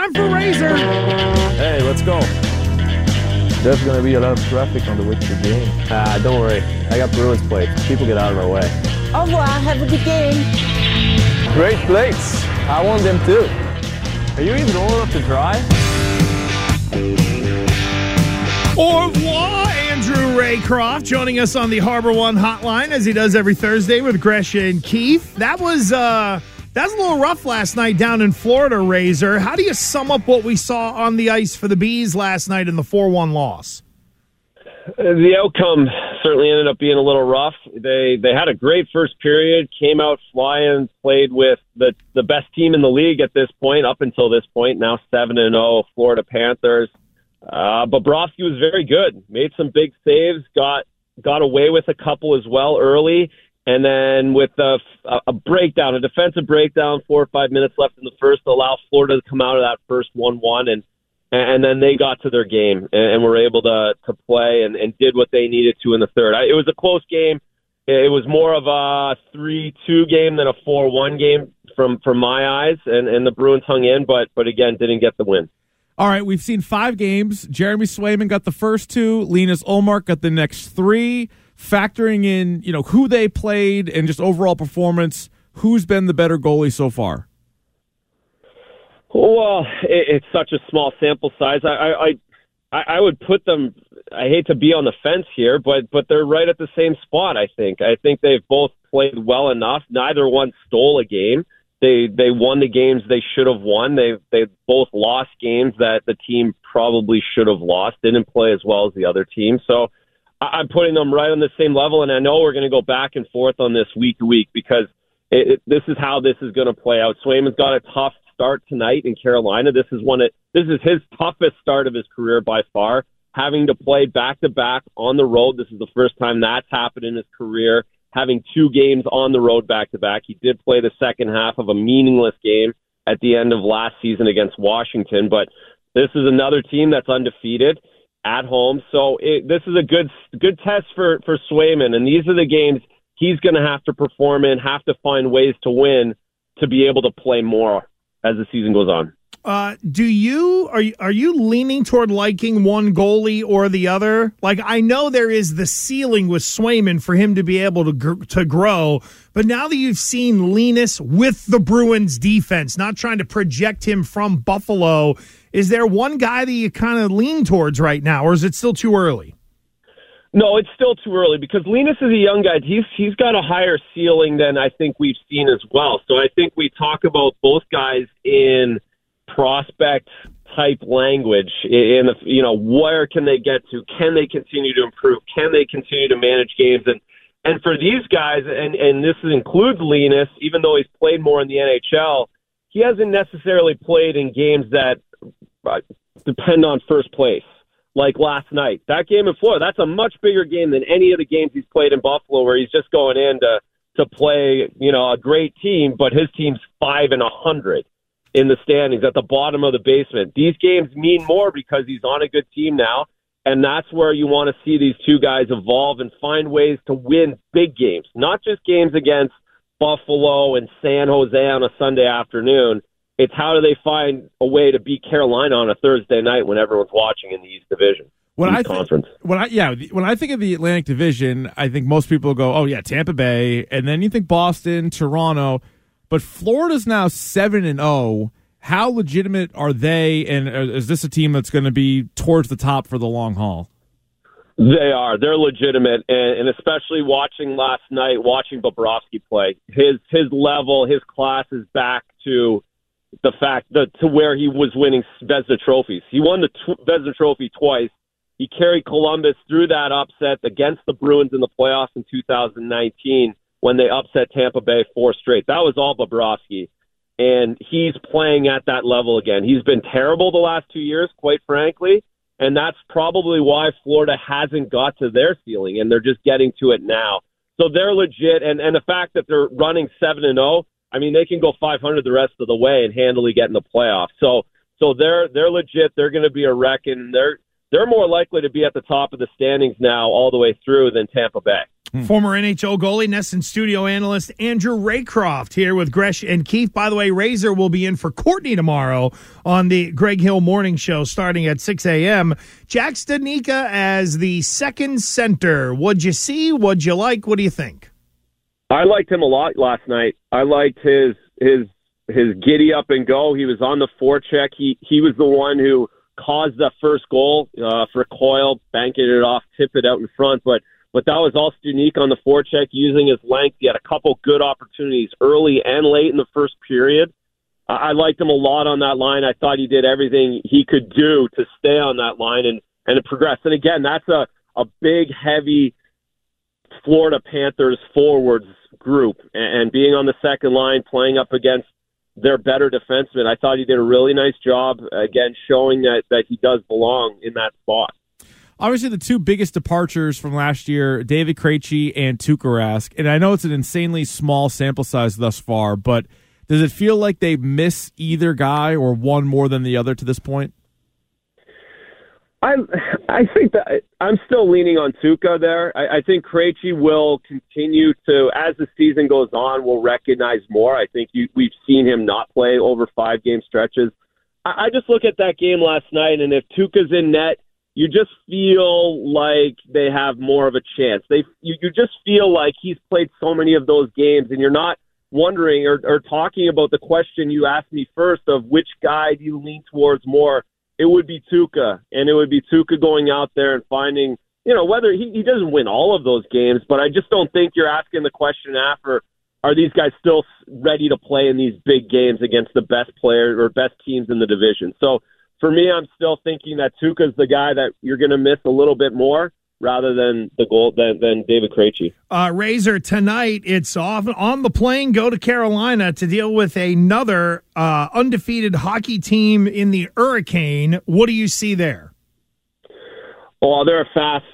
time for Razor. Hey, let's go. There's going to be a lot of traffic on the way to the game. Ah, don't worry. I got the Bruins plates. People get out of my way. Au revoir. Have a good game. Great plates. I want them too. Are you even old enough to drive? Au revoir, Andrew Raycroft joining us on the Harbor One hotline as he does every Thursday with Gresh and Keith. That was uh that was a little rough last night down in Florida, Razor. How do you sum up what we saw on the ice for the Bees last night in the 4 1 loss? The outcome certainly ended up being a little rough. They they had a great first period, came out flying, played with the the best team in the league at this point, up until this point. Now seven and zero, Florida Panthers. Uh, Bobrovsky was very good, made some big saves, got got away with a couple as well early, and then with a, a breakdown, a defensive breakdown, four or five minutes left in the first, allow Florida to come out of that first one-one, and and then they got to their game and, and were able to to play and, and did what they needed to in the third. I, it was a close game. It was more of a three-two game than a four-one game from from my eyes, and and the Bruins hung in, but but again didn't get the win. All right, we've seen five games. Jeremy Swayman got the first two. Linus Ullmark got the next three. Factoring in, you know, who they played and just overall performance, who's been the better goalie so far? Well, it, it's such a small sample size. I, I, I would put them. I hate to be on the fence here, but but they're right at the same spot. I think. I think they've both played well enough. Neither one stole a game. They they won the games they should have won. They they both lost games that the team probably should have lost. Didn't play as well as the other team. So I'm putting them right on the same level. And I know we're going to go back and forth on this week to week because it, it, this is how this is going to play out. Swayman's got a tough start tonight in Carolina. This is one. Of, this is his toughest start of his career by far. Having to play back to back on the road. This is the first time that's happened in his career. Having two games on the road back to back. He did play the second half of a meaningless game at the end of last season against Washington, but this is another team that's undefeated at home. So it, this is a good good test for for Swayman, and these are the games he's going to have to perform in, have to find ways to win to be able to play more as the season goes on. Uh, do you are you are you leaning toward liking one goalie or the other? Like I know there is the ceiling with Swayman for him to be able to gr- to grow, but now that you've seen Linus with the Bruins defense, not trying to project him from Buffalo, is there one guy that you kind of lean towards right now, or is it still too early? No, it's still too early because Linus is a young guy. He's he's got a higher ceiling than I think we've seen as well. So I think we talk about both guys in prospect type language in the you know where can they get to can they continue to improve can they continue to manage games and and for these guys and and this includes Linus even though he's played more in the NHL he hasn't necessarily played in games that Uh, depend on first place like last night that game in Florida that's a much bigger game than any of the games he's played in Buffalo where he's just going in to to play you know a great team but his team's 5 and a 100 in the standings at the bottom of the basement. These games mean more because he's on a good team now, and that's where you want to see these two guys evolve and find ways to win big games, not just games against Buffalo and San Jose on a Sunday afternoon. It's how do they find a way to beat Carolina on a Thursday night when everyone's watching in the East Division. When East I Conference. when I yeah when I think of the Atlantic Division, I think most people go, oh yeah, Tampa Bay, and then you think Boston, Toronto, but Florida's now seven and zero. How legitimate are they? And is this a team that's going to be towards the top for the long haul? They are. They're legitimate, and, and especially watching last night, watching Bobrovsky play. His his level, his class is back to the fact that to where he was winning Vezina trophies. He won the tw- Vezina trophy twice. He carried Columbus through that upset against the Bruins in the playoffs in 2019 when they upset Tampa Bay four straight. That was all Bobrovsky, and he's playing at that level again. He's been terrible the last two years, quite frankly, and that's probably why Florida hasn't got to their ceiling, and they're just getting to it now. So they're legit, and and the fact that they're running seven and zero, I mean, they can go 500 the rest of the way and handily get in the playoffs. So so they're they're legit. They're going to be a wreck, and they're they're more likely to be at the top of the standings now all the way through than Tampa Bay. Hmm. Former NHL goalie, NESN studio analyst Andrew Raycroft here with Gresh and Keith. By the way, Razor will be in for Courtney tomorrow on the Greg Hill Morning Show starting at 6 a.m. Jack Studnicka as the second center. What'd you see? What'd you like? What do you think? I liked him a lot last night. I liked his his his giddy up and go. He was on the forecheck. He he was the one who caused the first goal uh, for Coyle, banking it off, tip it out in front. But but that was all unique on the forecheck, using his length. He had a couple good opportunities early and late in the first period. I, I liked him a lot on that line. I thought he did everything he could do to stay on that line and and to progress. And again, that's a a big, heavy Florida Panthers forwards group, and, being on the second line, playing up against their better defensemen. I thought he did a really nice job again, showing that that he does belong in that spot. Obviously, the two biggest departures from last year, David Krejci and Tuukka Rask. And I know it's an insanely small sample size thus far, but does it feel like they miss either guy or one more than the other to this point? I I think that I'm still leaning on Tuukka there. I, I think Krejci will continue to, as the season goes on, will recognize more. I think you, we've seen him not play over five game stretches. I, I just look at that game last night, and if Tuukka's in net, you just feel like they have more of a chance. They you, you just feel like he's played so many of those games, and you're not wondering or, or talking about the question you asked me first of which guy do you lean towards more it would be Tuukka, and it would be Tuukka going out there and finding, you know, whether he, he doesn't win all of those games, but I just don't think you're asking the question after, are these guys still ready to play in these big games against the best players or best teams in the division? So for me, I'm still thinking that Tuukka's the guy that you're going to miss a little bit more rather than the goal than, than David Krejci. Uh, Razor tonight. It's off on the plane. Go to Carolina to deal with another uh, undefeated hockey team in the Hurricane. What do you see there? Well, they're a fast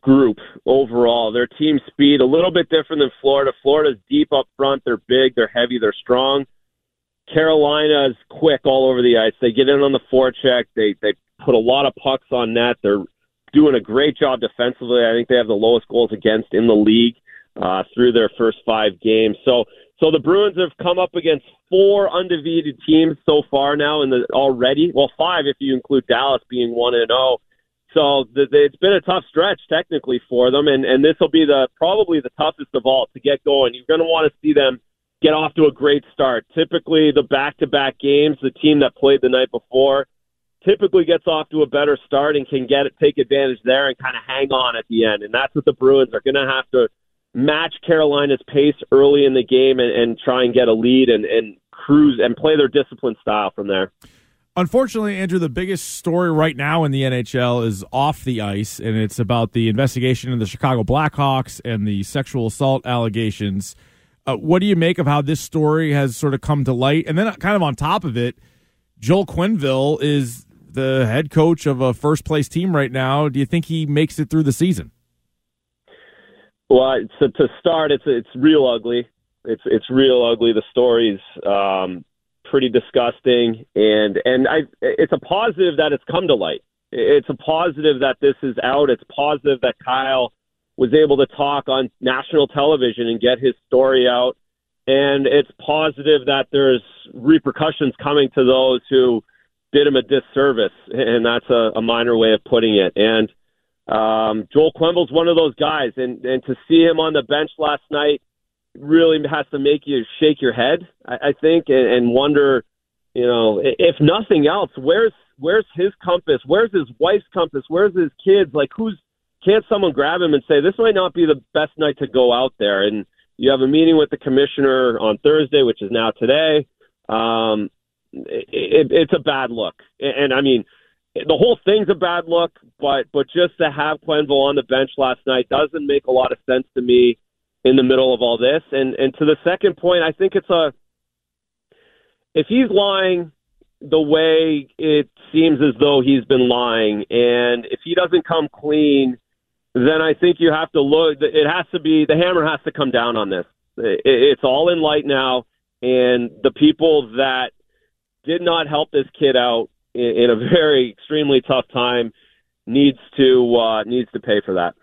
group overall. Their team speed a little bit different than Florida. Florida's deep up front. They're big. They're heavy. They're strong. Carolina's quick all over the ice. They get in on the forecheck. They they put a lot of pucks on net. They're doing a great job defensively. I think they have the lowest goals against in the league uh, through their first five games. So, so the Bruins have come up against four undefeated teams so far now in the already. Well, five if you include Dallas being one and zero. Oh. So the, the, it's been a tough stretch technically for them, and and this will be the probably the toughest of all to get going. You're going to want to see them get off to a great start. Typically, the back-to-back games, the team that played the night before typically gets off to a better start and can get it, take advantage there and kind of hang on at the end. And that's what the Bruins are going to have to match Carolina's pace early in the game and, and try and get a lead and, and cruise and play their disciplined style from there. Unfortunately, Andrew, the biggest story right now in the NHL is off the ice, and it's about the investigation of the Chicago Blackhawks and the sexual assault allegations. Uh, what do you make of how this story has sort of come to light? And then, kind of on top of it, Joel Quenneville is the head coach of a first place team right now. Do you think he makes it through the season? Well, so to start, it's it's real ugly. It's it's real ugly. The story's um, pretty disgusting, and and I it's a positive that it's come to light. It's a positive that this is out. It's positive that Kyle was able to talk on national television and get his story out. And it's positive that there's repercussions coming to those who did him a disservice, and that's a, a minor way of putting it. And um, Joel Quenneville's one of those guys, and and to see him on the bench last night really has to make you shake your head, I, I think, and, and wonder, you know, if nothing else, where's where's his compass? Where's his wife's compass? Where's his kids? Like, who's can't someone grab him and say this might not be the best night to go out there? And you have a meeting with the commissioner on Thursday, which is now today. Um, it, it's a bad look. And, and I mean, the whole thing's a bad look, but but just to have Quenneville on the bench last night doesn't make a lot of sense to me in the middle of all this. And and to the second point, I think it's a if he's lying the way it seems as though he's been lying, and if he doesn't come clean, then I think you have to look. It has to be the hammer has to come down on this. It's all in light now, and the people that did not help this kid out in, in a very extremely tough time needs to uh, needs to pay for that.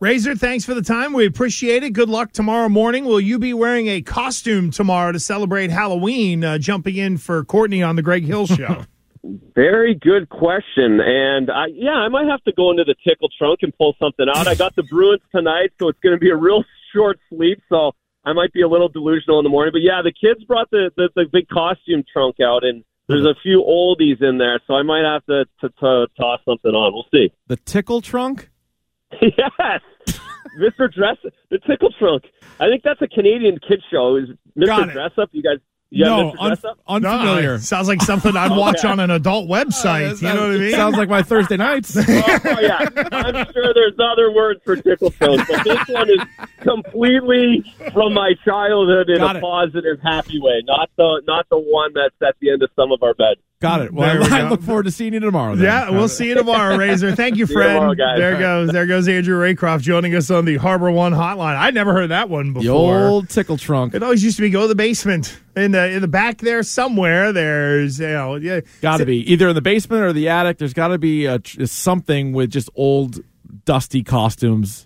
Razor, thanks for the time. We appreciate it. Good luck tomorrow morning. Will you be wearing a costume tomorrow to celebrate Halloween, uh, jumping in for Courtney on the Greg Hill Show? Very good question, and I, yeah, I might have to go into the tickle trunk and pull something out. I got the Bruins tonight, so it's going to be a real short sleep. So I might be a little delusional in the morning. But yeah, the kids brought the the, the big costume trunk out, and there's a few oldies in there, so I might have to, to, to toss something on. We'll see. The tickle trunk? yes, Mr. Dress, the tickle trunk. I think that's a Canadian kid show. Is Mr. Dressup? You guys, you no, un- unfamiliar. No, sounds like something I'd watch on an adult website. You know what I mean? Sounds like my Thursday nights. Oh, oh yeah, I'm sure there's other words for tickle trunk, but this one is completely from my childhood in Got a it. positive, happy way. Not the not the one that's at the end of some of our beds. Got it. Well, There we I, go. look forward to seeing you tomorrow. Then. Yeah, we'll see you tomorrow, Razor. Thank you, See you friend. tomorrow, guys. There goes, there goes Andrew Raycroft joining us on the Harbor One Hotline. I'd never heard that one before. The before. old tickle trunk. It always used to be go to the basement in the in the back there somewhere. There's you know yeah Got to be either in the basement or the attic. There's got to be a, something with just old, dusty costumes